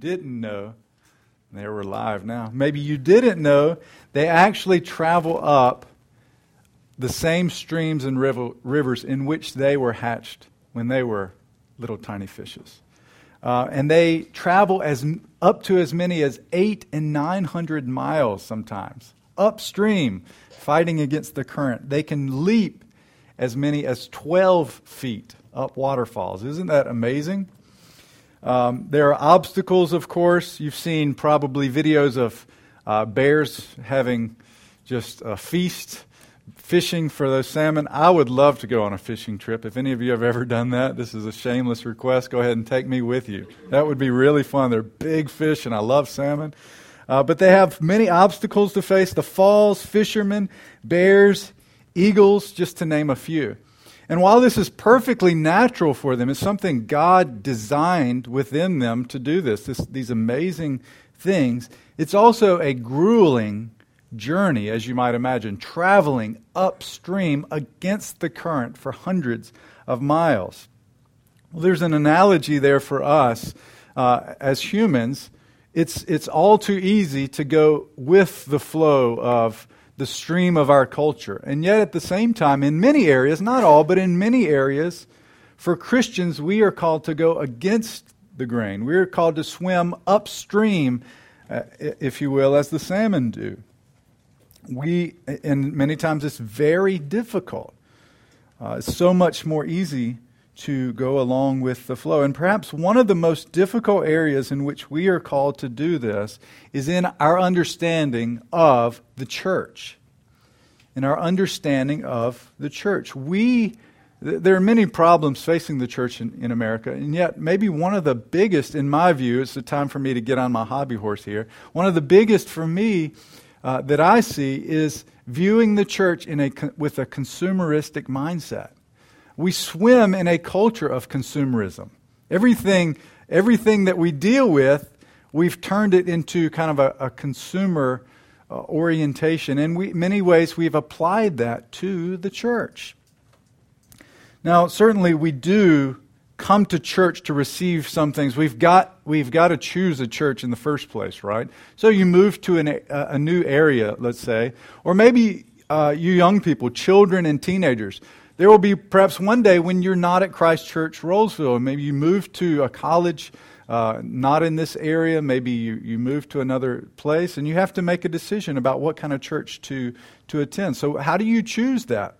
didn't know, they were live now. Maybe you didn't know they actually travel up the same streams and river, rivers in which they were hatched when they were little tiny fishes. Uh, and they travel as up to as many as eight and nine hundred miles sometimes upstream, fighting against the current. They can leap as many as 12 feet up waterfalls. Isn't that amazing? Um, there are obstacles, of course. You've seen probably videos of uh, bears having just a feast fishing for those salmon. I would love to go on a fishing trip. If any of you have ever done that, this is a shameless request. Go ahead and take me with you. That would be really fun. They're big fish, and I love salmon. Uh, but they have many obstacles to face the falls, fishermen, bears, eagles, just to name a few. And while this is perfectly natural for them, it's something God designed within them to do this, this these amazing things, it's also a grueling journey, as you might imagine, traveling upstream against the current for hundreds of miles. Well, there's an analogy there for us uh, as humans. It's, it's all too easy to go with the flow of the stream of our culture. And yet, at the same time, in many areas, not all, but in many areas, for Christians, we are called to go against the grain. We are called to swim upstream, uh, if you will, as the salmon do. We, and many times it's very difficult. Uh, it's so much more easy to go along with the flow. And perhaps one of the most difficult areas in which we are called to do this is in our understanding of the church. In our understanding of the church. We, there are many problems facing the church in, in America, and yet maybe one of the biggest, in my view, it's the time for me to get on my hobby horse here. One of the biggest for me uh, that I see is viewing the church in a, with a consumeristic mindset. We swim in a culture of consumerism. Everything, everything that we deal with, we've turned it into kind of a, a consumer uh, orientation. And we, many ways, we've applied that to the church. Now, certainly, we do come to church to receive some things. We've got, we've got to choose a church in the first place, right? So you move to an, a, a new area, let's say, or maybe uh, you young people, children and teenagers. There will be perhaps one day when you're not at Christ Church Roseville, and Maybe you move to a college uh, not in this area. Maybe you, you move to another place, and you have to make a decision about what kind of church to, to attend. So, how do you choose that?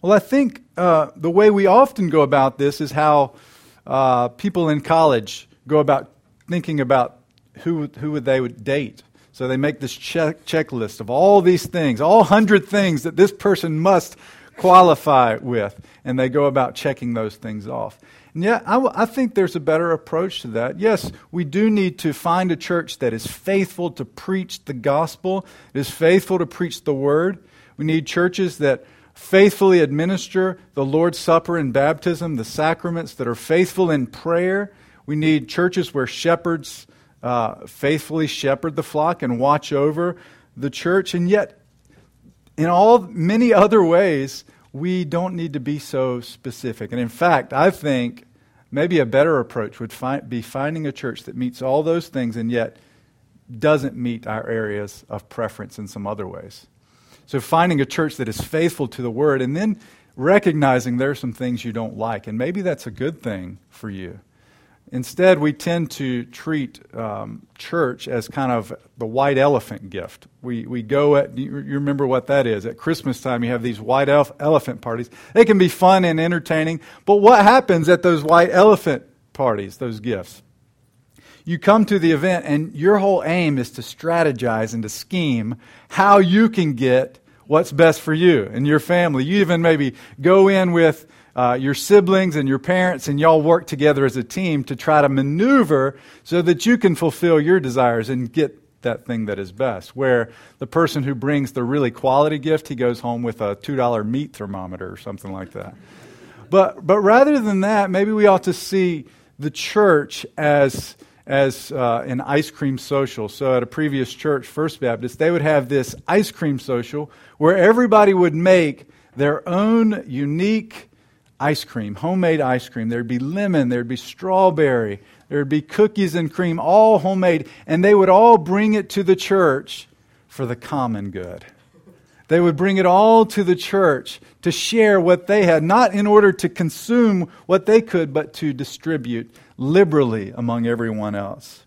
Well, I think uh, the way we often go about this is how uh, people in college go about thinking about who, who would they would date. So they make this check, checklist of all these things, all hundred things that this person must qualify with, and they go about checking those things off. And yeah, I, w- I think there's a better approach to that. Yes, we do need to find a church that is faithful to preach the gospel, is faithful to preach the word. We need churches that faithfully administer the Lord's Supper and baptism, the sacraments that are faithful in prayer. We need churches where shepherds uh, faithfully shepherd the flock and watch over the church. And yet, in all many other ways, we don't need to be so specific. And in fact, I think maybe a better approach would find, be finding a church that meets all those things and yet doesn't meet our areas of preference in some other ways. So finding a church that is faithful to the word and then recognizing there are some things you don't like. And maybe that's a good thing for you. Instead, we tend to treat um, church as kind of the white elephant gift. We, we go at, you, remember what that is. At Christmas time, you have these white elf, elephant parties. They can be fun and entertaining, but what happens at those white elephant parties, those gifts? You come to the event, and your whole aim is to strategize and to scheme how you can get what's best for you and your family. You even maybe go in with uh, your siblings and your parents, and y'all work together as a team to try to maneuver so that you can fulfill your desires and get that thing that is best. Where the person who brings the really quality gift, he goes home with a $2 meat thermometer or something like that. But, but rather than that, maybe we ought to see the church as, as uh, an ice cream social. So at a previous church, First Baptist, they would have this ice cream social where everybody would make their own unique ice cream, homemade ice cream. There'd be lemon, there'd be strawberry, there'd be cookies and cream, all homemade. And they would all bring it to the church for the common good. They would bring it all to the church to share what they had, not in order to consume what they could, but to distribute liberally among everyone else.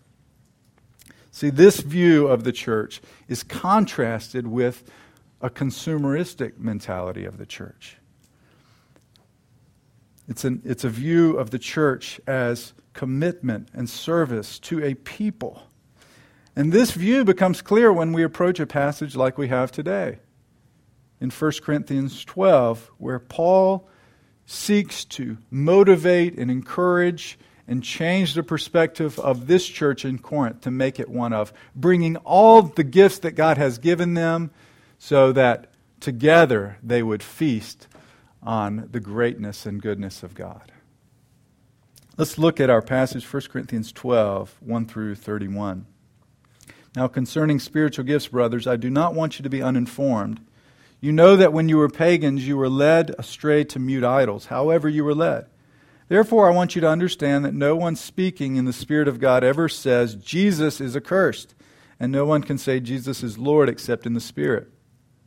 See, this view of the church is contrasted with a consumeristic mentality of the church. It's, an, it's a view of the church as commitment and service to a people. And this view becomes clear when we approach a passage like we have today in 1 Corinthians 12, where Paul seeks to motivate and encourage and change the perspective of this church in Corinth to make it one of bringing all the gifts that God has given them so that together they would feast on the greatness and goodness of God. Let's look at our passage, 1 Corinthians 12, 1 through 31. Now, concerning spiritual gifts, brothers, I do not want you to be uninformed. You know that when you were pagans, you were led astray to mute idols, however, you were led. Therefore, I want you to understand that no one speaking in the Spirit of God ever says, Jesus is accursed, and no one can say Jesus is Lord except in the Spirit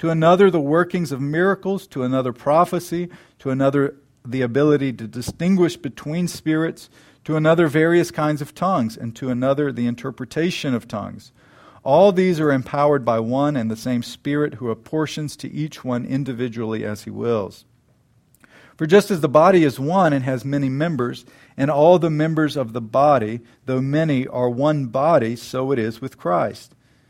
to another the workings of miracles, to another prophecy, to another the ability to distinguish between spirits, to another various kinds of tongues, and to another the interpretation of tongues. All these are empowered by one and the same Spirit who apportions to each one individually as he wills. For just as the body is one and has many members, and all the members of the body, though many, are one body, so it is with Christ.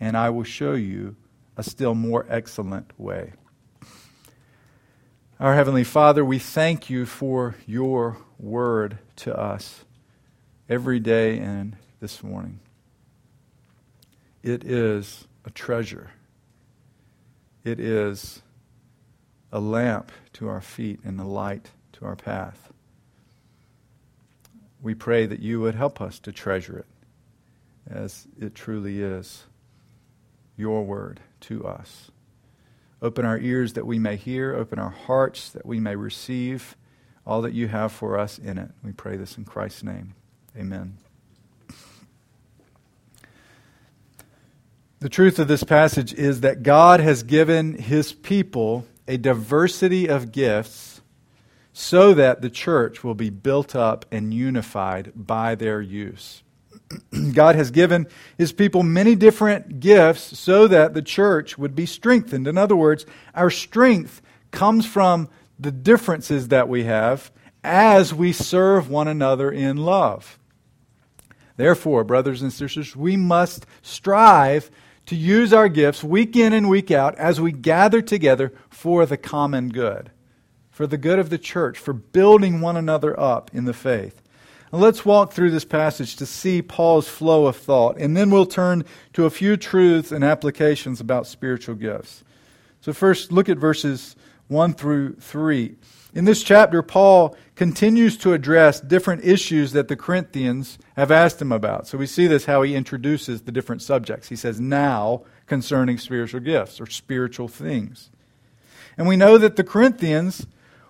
And I will show you a still more excellent way. Our Heavenly Father, we thank you for your word to us every day and this morning. It is a treasure, it is a lamp to our feet and a light to our path. We pray that you would help us to treasure it as it truly is your word to us. Open our ears that we may hear, open our hearts that we may receive, all that you have for us in it. We pray this in Christ's name. Amen. The truth of this passage is that God has given his people a diversity of gifts so that the church will be built up and unified by their use. God has given his people many different gifts so that the church would be strengthened. In other words, our strength comes from the differences that we have as we serve one another in love. Therefore, brothers and sisters, we must strive to use our gifts week in and week out as we gather together for the common good, for the good of the church, for building one another up in the faith. Now let's walk through this passage to see Paul's flow of thought, and then we'll turn to a few truths and applications about spiritual gifts. So, first, look at verses 1 through 3. In this chapter, Paul continues to address different issues that the Corinthians have asked him about. So we see this how he introduces the different subjects. He says, Now concerning spiritual gifts or spiritual things. And we know that the Corinthians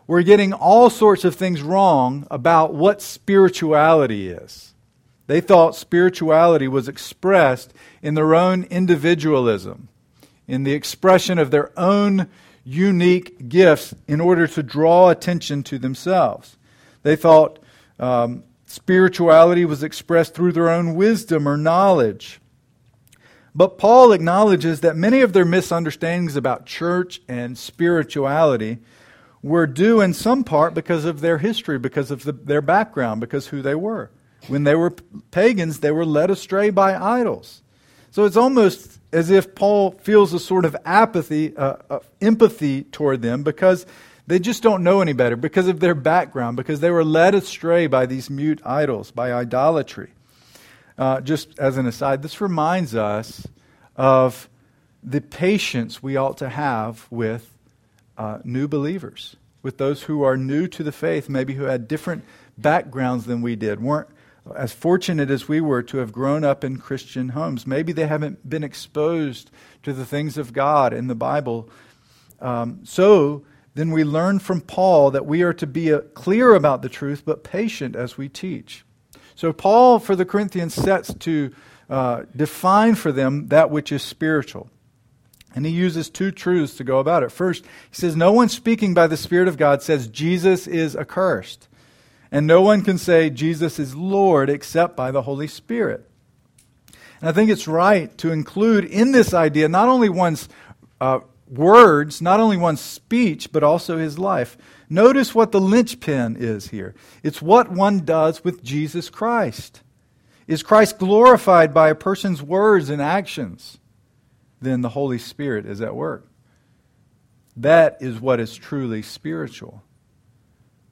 were getting all sorts of things wrong about what spirituality is. They thought spirituality was expressed in their own individualism, in the expression of their own unique gifts in order to draw attention to themselves. They thought um, spirituality was expressed through their own wisdom or knowledge. But Paul acknowledges that many of their misunderstandings about church and spirituality were due in some part because of their history, because of the, their background, because who they were. When they were pagans, they were led astray by idols. So it's almost as if Paul feels a sort of apathy, uh, uh, empathy toward them because they just don't know any better, because of their background, because they were led astray by these mute idols, by idolatry. Uh, just as an aside, this reminds us of the patience we ought to have with uh, new believers, with those who are new to the faith, maybe who had different backgrounds than we did, weren't as fortunate as we were to have grown up in Christian homes. Maybe they haven't been exposed to the things of God in the Bible. Um, so then we learn from Paul that we are to be uh, clear about the truth, but patient as we teach. So Paul, for the Corinthians, sets to uh, define for them that which is spiritual. And he uses two truths to go about it. First, he says, No one speaking by the Spirit of God says Jesus is accursed. And no one can say Jesus is Lord except by the Holy Spirit. And I think it's right to include in this idea not only one's uh, words, not only one's speech, but also his life. Notice what the linchpin is here it's what one does with Jesus Christ. Is Christ glorified by a person's words and actions? Then the Holy Spirit is at work. That is what is truly spiritual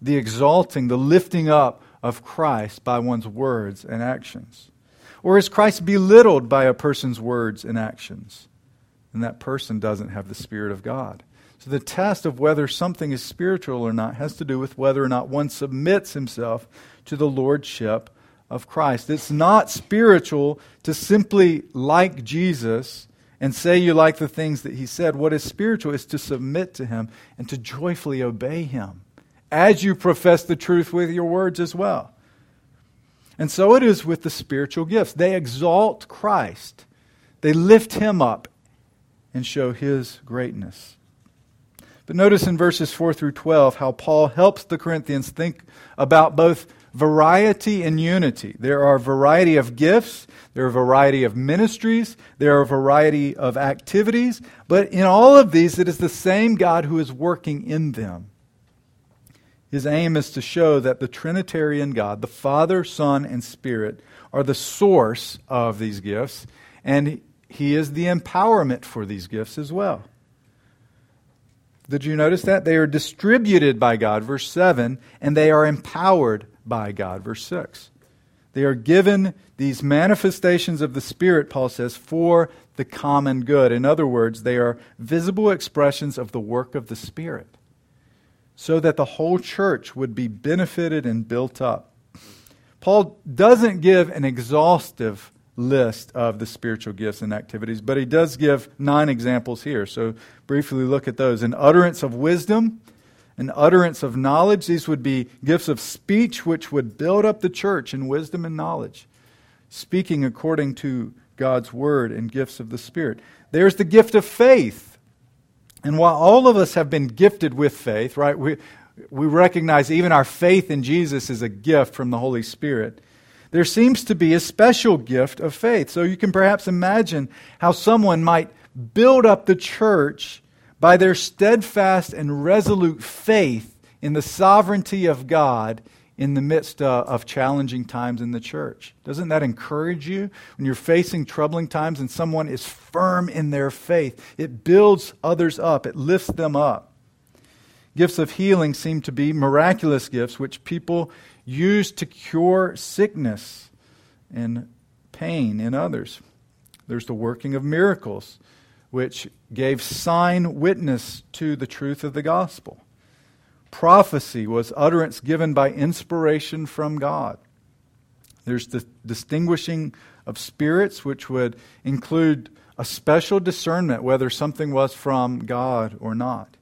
the exalting, the lifting up of Christ by one's words and actions? Or is Christ belittled by a person's words and actions? And that person doesn't have the Spirit of God. So the test of whether something is spiritual or not has to do with whether or not one submits himself to the lordship of Christ. It's not spiritual to simply like Jesus and say you like the things that he said. What is spiritual is to submit to him and to joyfully obey him as you profess the truth with your words as well. And so it is with the spiritual gifts. They exalt Christ, they lift him up and show his greatness. But notice in verses 4 through 12 how Paul helps the Corinthians think about both variety and unity. There are a variety of gifts, there are a variety of ministries, there are a variety of activities, but in all of these, it is the same God who is working in them. His aim is to show that the Trinitarian God, the Father, Son, and Spirit, are the source of these gifts, and He is the empowerment for these gifts as well. Did you notice that? They are distributed by God, verse 7, and they are empowered by God, verse 6. They are given these manifestations of the Spirit, Paul says, for the common good. In other words, they are visible expressions of the work of the Spirit so that the whole church would be benefited and built up. Paul doesn't give an exhaustive list of the spiritual gifts and activities, but he does give nine examples here. So briefly look at those an utterance of wisdom, an utterance of knowledge. These would be gifts of speech, which would build up the church in wisdom and knowledge, speaking according to God's word and gifts of the Spirit. There's the gift of faith. And while all of us have been gifted with faith, right, we, we recognize even our faith in Jesus is a gift from the Holy Spirit. There seems to be a special gift of faith. So you can perhaps imagine how someone might build up the church by their steadfast and resolute faith in the sovereignty of God in the midst uh, of challenging times in the church. Doesn't that encourage you when you're facing troubling times and someone is firm in their faith? It builds others up, it lifts them up. Gifts of healing seem to be miraculous gifts which people use to cure sickness and pain in others. There's the working of miracles which gave sign witness to the truth of the gospel. Prophecy was utterance given by inspiration from God. There's the distinguishing of spirits, which would include a special discernment whether something was from God or not.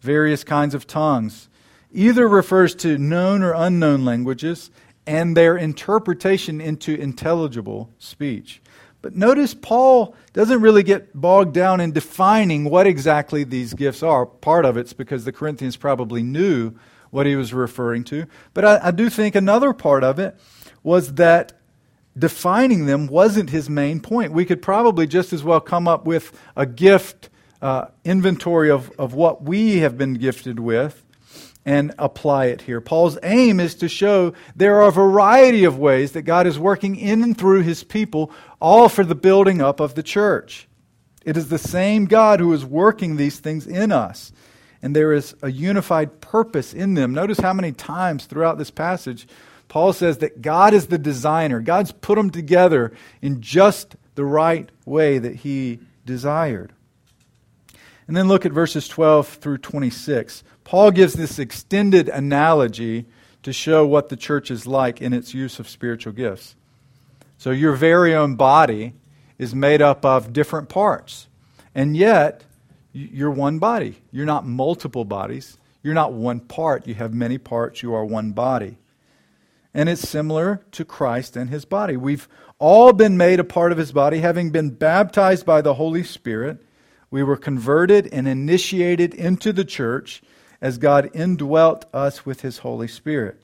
Various kinds of tongues. Either refers to known or unknown languages and their interpretation into intelligible speech. But notice Paul doesn't really get bogged down in defining what exactly these gifts are. Part of it's because the Corinthians probably knew what he was referring to. But I, I do think another part of it was that defining them wasn't his main point. We could probably just as well come up with a gift uh, inventory of, of what we have been gifted with and apply it here. Paul's aim is to show there are a variety of ways that God is working in and through his people, all for the building up of the church. It is the same God who is working these things in us, and there is a unified purpose in them. Notice how many times throughout this passage Paul says that God is the designer. God's put them together in just the right way that he desired. And then look at verses 12 through 26. Paul gives this extended analogy to show what the church is like in its use of spiritual gifts. So, your very own body is made up of different parts. And yet, you're one body. You're not multiple bodies. You're not one part. You have many parts. You are one body. And it's similar to Christ and his body. We've all been made a part of his body, having been baptized by the Holy Spirit we were converted and initiated into the church as God indwelt us with his Holy Spirit.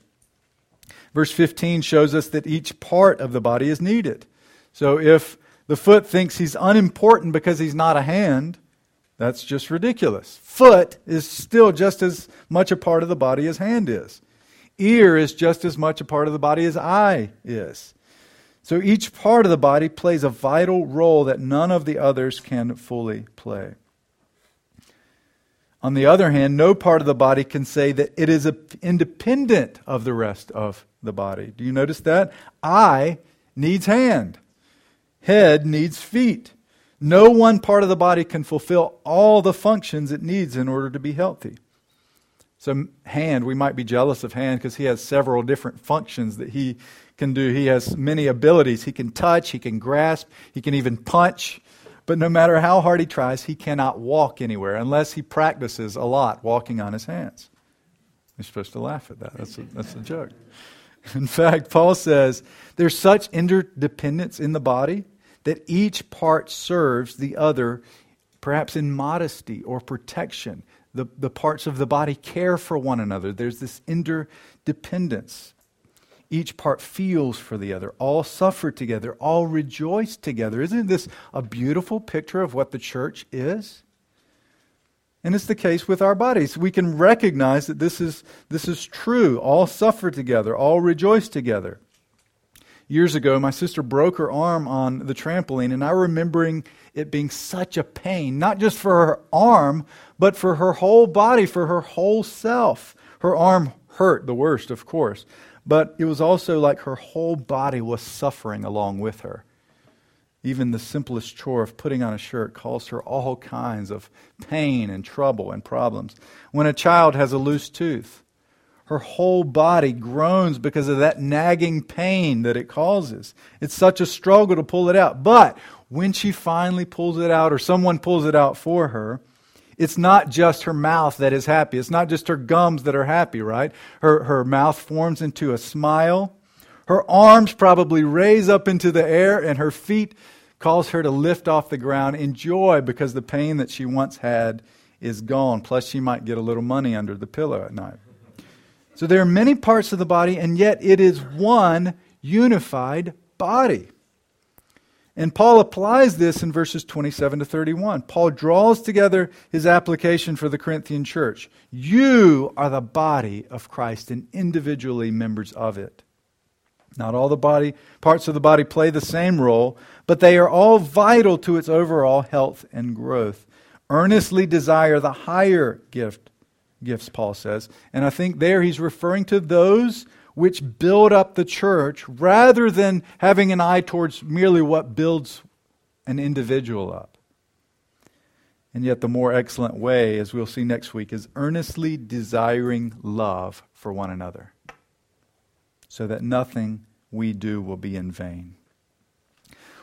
Verse 15 shows us that each part of the body is needed. So if the foot thinks he's unimportant because he's not a hand, that's just ridiculous. Foot is still just as much a part of the body as hand is. Ear is just as much a part of the body as eye is. So each part of the body plays a vital role that none of the others can fully play. On the other hand, no part of the body can say that it is independent of the rest of the body. Do you notice that? Eye needs hand, head needs feet. No one part of the body can fulfill all the functions it needs in order to be healthy. So, hand, we might be jealous of hand because he has several different functions that he can do. He has many abilities. He can touch, he can grasp, he can even punch. But no matter how hard he tries, he cannot walk anywhere unless he practices a lot walking on his hands. You're supposed to laugh at that. That's a, that's a joke. In fact, Paul says there's such interdependence in the body that each part serves the other, perhaps in modesty or protection. The, the parts of the body care for one another. There's this interdependence. Each part feels for the other. All suffer together. All rejoice together. Isn't this a beautiful picture of what the church is? And it's the case with our bodies. We can recognize that this is, this is true. All suffer together. All rejoice together. Years ago, my sister broke her arm on the trampoline, and I remembering it being such a pain, not just for her arm, but for her whole body, for her whole self. Her arm hurt the worst, of course. But it was also like her whole body was suffering along with her. Even the simplest chore of putting on a shirt caused her all kinds of pain and trouble and problems. When a child has a loose tooth, her whole body groans because of that nagging pain that it causes. It's such a struggle to pull it out. But when she finally pulls it out, or someone pulls it out for her, It's not just her mouth that is happy. It's not just her gums that are happy, right? Her, her mouth forms into a smile. Her arms probably raise up into the air, and her feet cause her to lift off the ground in joy because the pain that she once had is gone. Plus, she might get a little money under the pillow at night. So there are many parts of the body, and yet it is one unified body. And Paul applies this in verses 27 to 31. Paul draws together his application for the Corinthian church. You are the body of Christ and individually members of it. Not all the body parts of the body play the same role, but they are all vital to its overall health and growth. Earnestly desire the higher gift gifts Paul says, and I think there he's referring to those which build up the church rather than having an eye towards merely what builds an individual up. And yet, the more excellent way, as we'll see next week, is earnestly desiring love for one another, so that nothing we do will be in vain.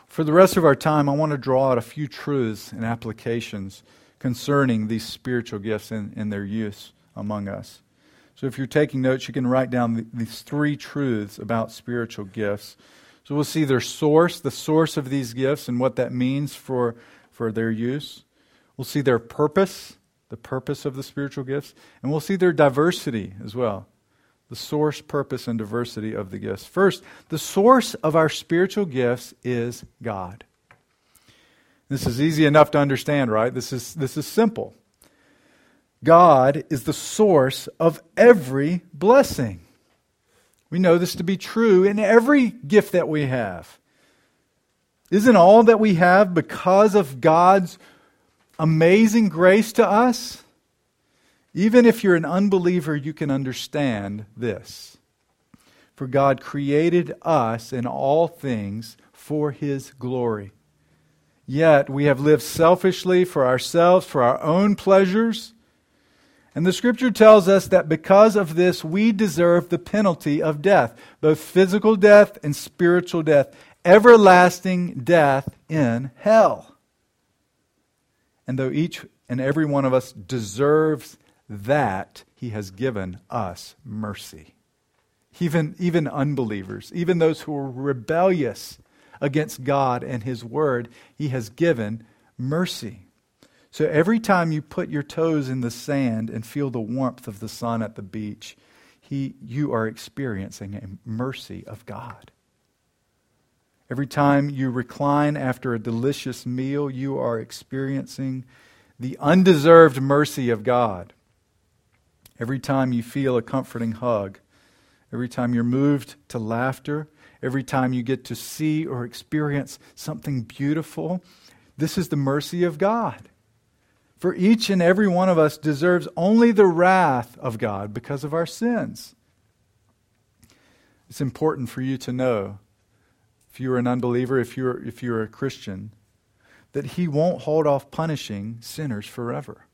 For the rest of our time, I want to draw out a few truths and applications concerning these spiritual gifts and, and their use among us. So if you're taking notes, you can write down these three truths about spiritual gifts. So we'll see their source, the source of these gifts, and what that means for, for their use. We'll see their purpose, the purpose of the spiritual gifts, and we'll see their diversity as well. The source, purpose, and diversity of the gifts. First, the source of our spiritual gifts is God. This is easy enough to understand, right? This is, this is simple. God is the source of every blessing. We know this to be true in every gift that we have. Isn't all that we have because of God's amazing grace to us? Even if you're an unbeliever, you can understand this. For God created us in all things for His glory. Yet we have lived selfishly for ourselves, for our own pleasures and the scripture tells us that because of this, we deserve the penalty of death, both physical death and spiritual death, everlasting death in hell. And though each and every one of us deserves that, he has given us mercy. Even, even unbelievers, even those who are rebellious against God and his word, he has given mercy. So every time you put your toes in the sand and feel the warmth of the sun at the beach, he, you are experiencing a mercy of God. Every time you recline after a delicious meal, you are experiencing the undeserved mercy of God. Every time you feel a comforting hug, every time you're moved to laughter, every time you get to see or experience something beautiful, this is the mercy of God. For each and every one of us deserves only the wrath of God because of our sins. It's important for you to know, if you're an unbeliever, if you're, if you're a Christian, that He won't hold off punishing sinners forever.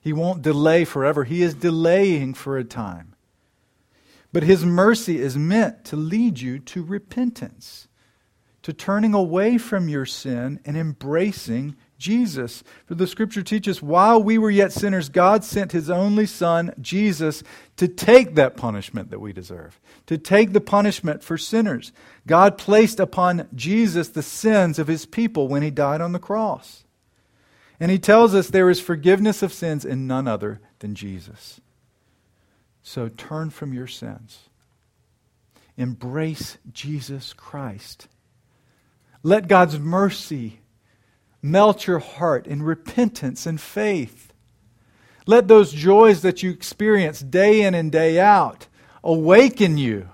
He won't delay forever. He is delaying for a time. But His mercy is meant to lead you to repentance, to turning away from your sin and embracing Jesus. For the scripture teaches, while we were yet sinners, God sent his only Son, Jesus, to take that punishment that we deserve, to take the punishment for sinners. God placed upon Jesus the sins of his people when he died on the cross. And he tells us there is forgiveness of sins in none other than Jesus. So turn from your sins. Embrace Jesus Christ. Let God's mercy melt your heart in repentance and faith. Let those joys that you experience day in and day out awaken you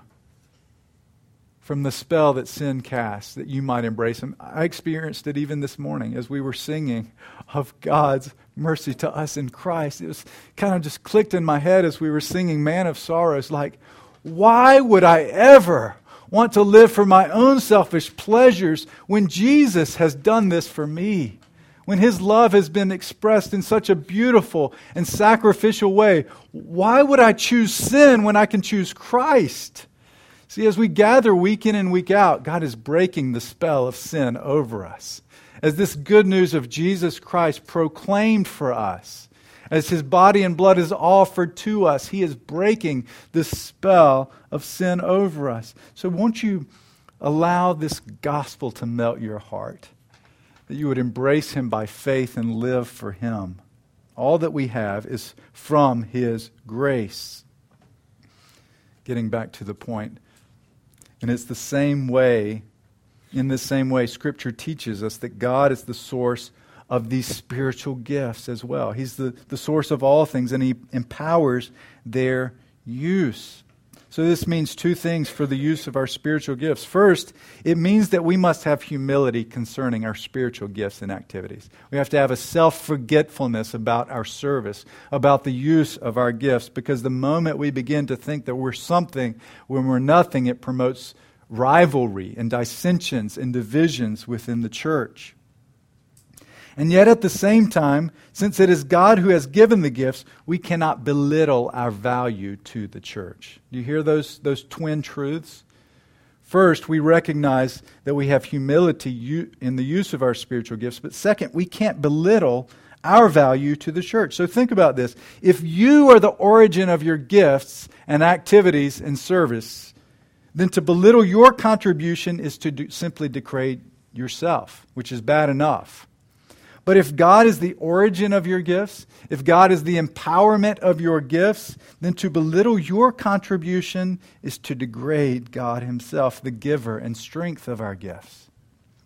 from the spell that sin casts, that you might embrace Him. I experienced it even this morning as we were singing of God's mercy to us in Christ. It was kind of just clicked in my head as we were singing Man of Sorrows, like, why would I ever want to live for my own selfish pleasures when Jesus has done this for me. When his love has been expressed in such a beautiful and sacrificial way, why would I choose sin when I can choose Christ? See, as we gather week in and week out, God is breaking the spell of sin over us. As this good news of Jesus Christ proclaimed for us as his body and blood is offered to us, he is breaking the spell of sin over us. So, won't you allow this gospel to melt your heart? That you would embrace him by faith and live for him. All that we have is from his grace. Getting back to the. And it's the same way, in the same way, Scripture teaches us that God is the source of these spiritual gifts as well. He's the, the source of all things, and He empowers their use. So, this means two things for the use of our spiritual gifts. First, it means that we must have humility concerning our spiritual gifts and activities. We have to have a self forgetfulness about our service, about the use of our gifts, because the moment we begin to think that we're something when we're nothing, it promotes rivalry and dissensions and divisions within the church. And yet, at the same time, since it is God who has given the gifts, we cannot belittle our value to the church. Do you hear those, those twin truths? First, we recognize that we have humility in the use of our spiritual gifts. But second, we can't belittle our value to the church. So think about this. If you are the origin of your gifts and activities and service, then to belittle your contribution is to do, simply degrade yourself, which is bad enough. But if God is the origin of your gifts, if God is the empowerment of your gifts, then to belittle your contribution is to degrade God Himself, the giver and strength of our gifts.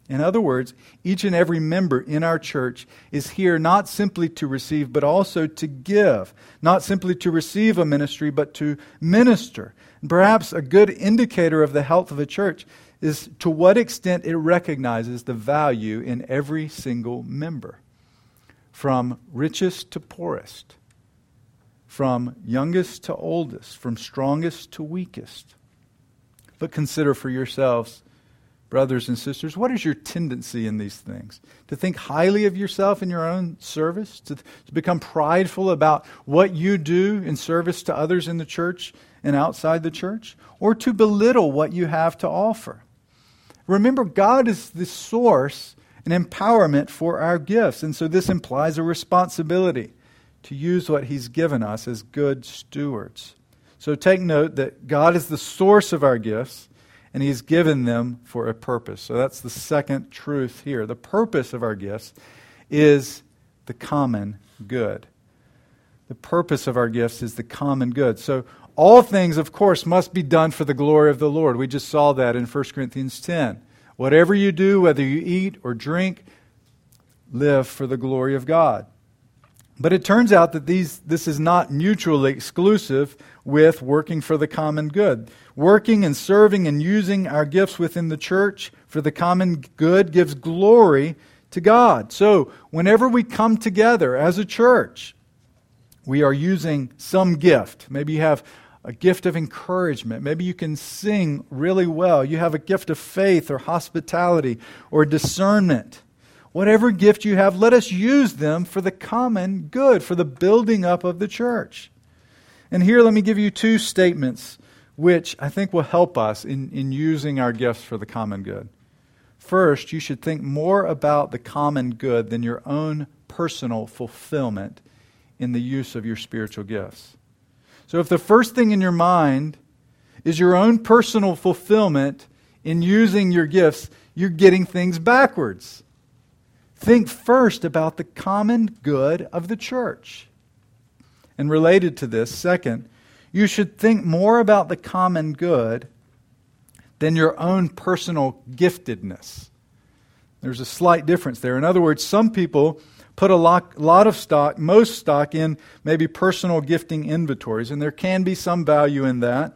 In other words, each and every member in our church is here not simply to receive, but also to give. Not simply to receive a ministry, but to minister. Perhaps a good indicator of the health of a church is to what extent it recognizes the value in every single member, from richest to poorest, from youngest to oldest, from strongest to weakest. But consider for yourselves, brothers and sisters, what is your tendency in these things? To think highly of yourself in your own service? To, to become prideful about what you do in service to others in the church and outside the church? Or to belittle what you have to offer? Remember, God is the source and empowerment for our gifts. And so this implies a responsibility to use what He's given us as good stewards. So take note that God is the source of our gifts, and He's given them for a purpose. So that's the second truth here. The purpose of our gifts is the common good. The purpose of our gifts is the common good. So all things, of course, must be done for the glory of the Lord. We just saw that in 1 Corinthians 10. Whatever you do, whether you eat or drink, live for the glory of God. But it turns out that these, this is not mutually exclusive with working for the common good. Working and serving and using our gifts within the church for the common good gives glory to God. So, whenever we come together as a church, we are using some gift. Maybe you have a gift of encouragement. Maybe you can sing really well. You have a gift of faith or hospitality or discernment. Whatever gift you have, let us use them for the common good, for the building up of the church. And here, let me give you two statements which I think will help us in, in using our gifts for the common good. First, you should think more about the common good than your own personal fulfillment in the use of your spiritual gifts. So if the first thing in your mind is your own personal fulfillment in using your gifts, you're getting things backwards. Think first about the common good of the church. And related to this, second, you should think more about the common good than your own personal giftedness. There's a slight difference there. In other words, some people put a lot, lot of stock, most stock in maybe personal gifting inventories, and there can be some value in that.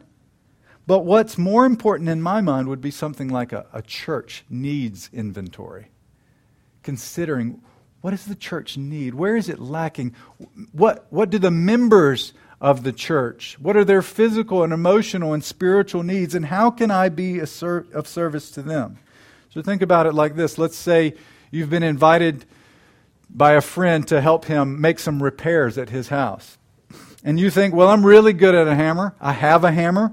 But what's more important in my mind would be something like a, a church needs inventory. Considering what does the church need? Where is it lacking? What, what do the members of the church? What are their physical and emotional and spiritual needs? And how can I be ser- of service to them? So think about it like this. Let's say you've been invited by a friend to help him make some repairs at his house. And you think, well, I'm really good at a hammer. I have a hammer.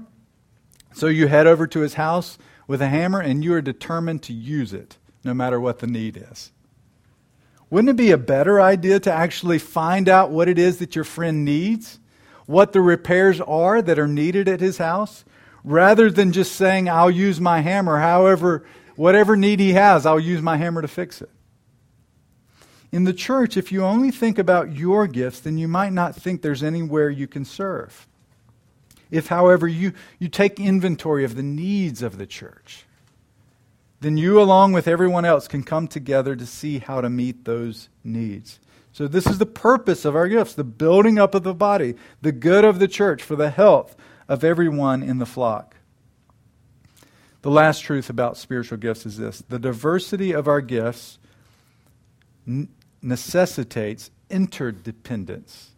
So you head over to his house with a hammer and you are determined to use it no matter what the need is. Wouldn't it be a better idea to actually find out what it is that your friend needs? What the repairs are that are needed at his house? Rather than just saying, I'll use my hammer, however, whatever need he has, I'll use my hammer to fix it. In the church, if you only think about your gifts, then you might not think there's anywhere you can serve. If, however, you, you take inventory of the needs of the church, then you, along with everyone else, can come together to see how to meet those needs. So, this is the purpose of our gifts the building up of the body, the good of the church, for the health of everyone in the flock. The last truth about spiritual gifts is this the diversity of our gifts necessitates interdependence.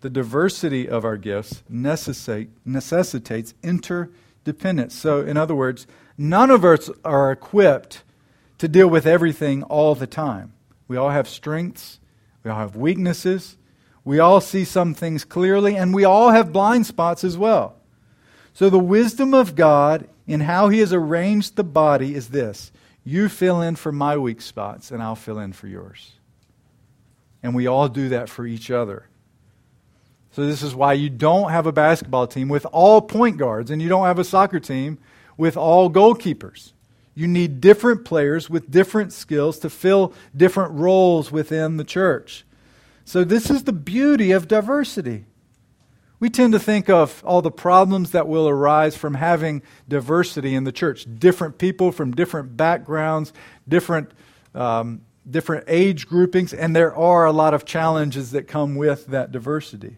The diversity of our gifts necessitate, necessitates interdependence. So, in other words, None of us are equipped to deal with everything all the time. We all have strengths, we all have weaknesses, we all see some things clearly, and we all have blind spots as well. So, the wisdom of God in how He has arranged the body is this you fill in for my weak spots, and I'll fill in for yours. And we all do that for each other. So, this is why you don't have a basketball team with all point guards, and you don't have a soccer team with all goalkeepers. You need different players with different skills to fill different roles within the church. So, this is the beauty of diversity. We tend to think of all the problems that will arise from having diversity in the church different people from different backgrounds, different, um, different age groupings, and there are a lot of challenges that come with that diversity.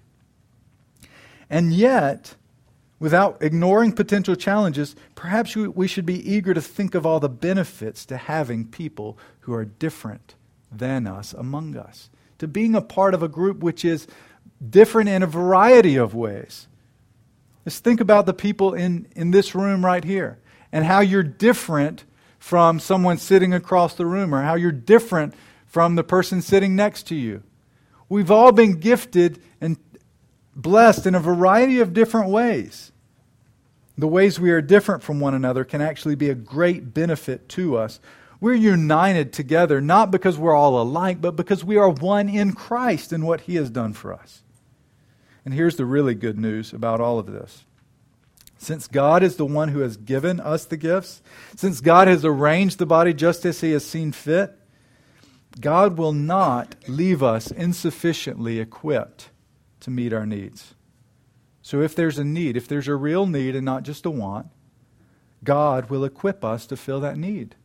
And yet, Without ignoring potential challenges, perhaps we should be eager to think of all the benefits to having people who are different than us among us, to being a part of a group which is different in a variety of ways. Just think about the people in, in this room right here and how you're different from someone sitting across the room or how you're different from the person sitting next to you. We've all been gifted and blessed in a variety of different ways. The ways we are different from one another can actually be a great benefit to us. We're united together not because we're all alike, but because we are one in Christ and what He has done for us. And here's the really good news about all of this. Since God is the one who has given us the gifts, since God has arranged the body just as He has seen fit, God will not leave us insufficiently equipped to meet our needs. So if there's a need, if there's a real need and not just a want, God will equip us to fill that need.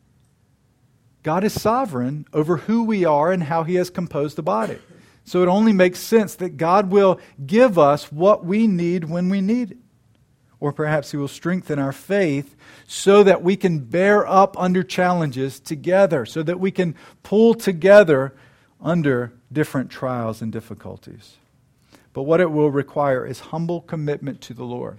God is sovereign over who we are and how He has composed the body. So it only makes sense that God will give us what we need when we need it. Or perhaps He will strengthen our faith so that we can bear up under challenges together, so that we can pull together under different trials and difficulties. But what it will require is humble commitment to the Lord,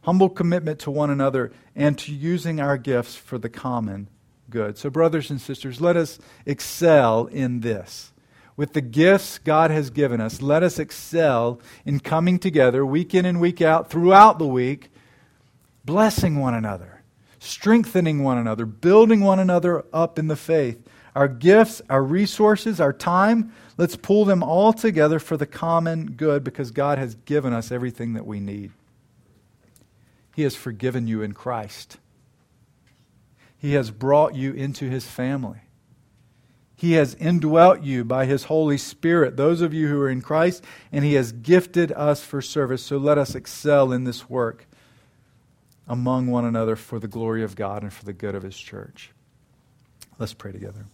humble commitment to one another, and to using our gifts for the common good. So, brothers and sisters, let us excel in this. With the gifts God has given us, let us excel in coming together week in and week out throughout the week, blessing one another, strengthening one another, building one another up in the faith. Our gifts, our resources, our time, Let's pull them all together for the common good because God has given us everything that we need. He has forgiven you in Christ. He has brought you into his family. He has indwelt you by his Holy Spirit, those of you who are in Christ, and he has gifted us for service. So let us excel in this work among one another for the glory of God and for the good of his church. Let's pray together.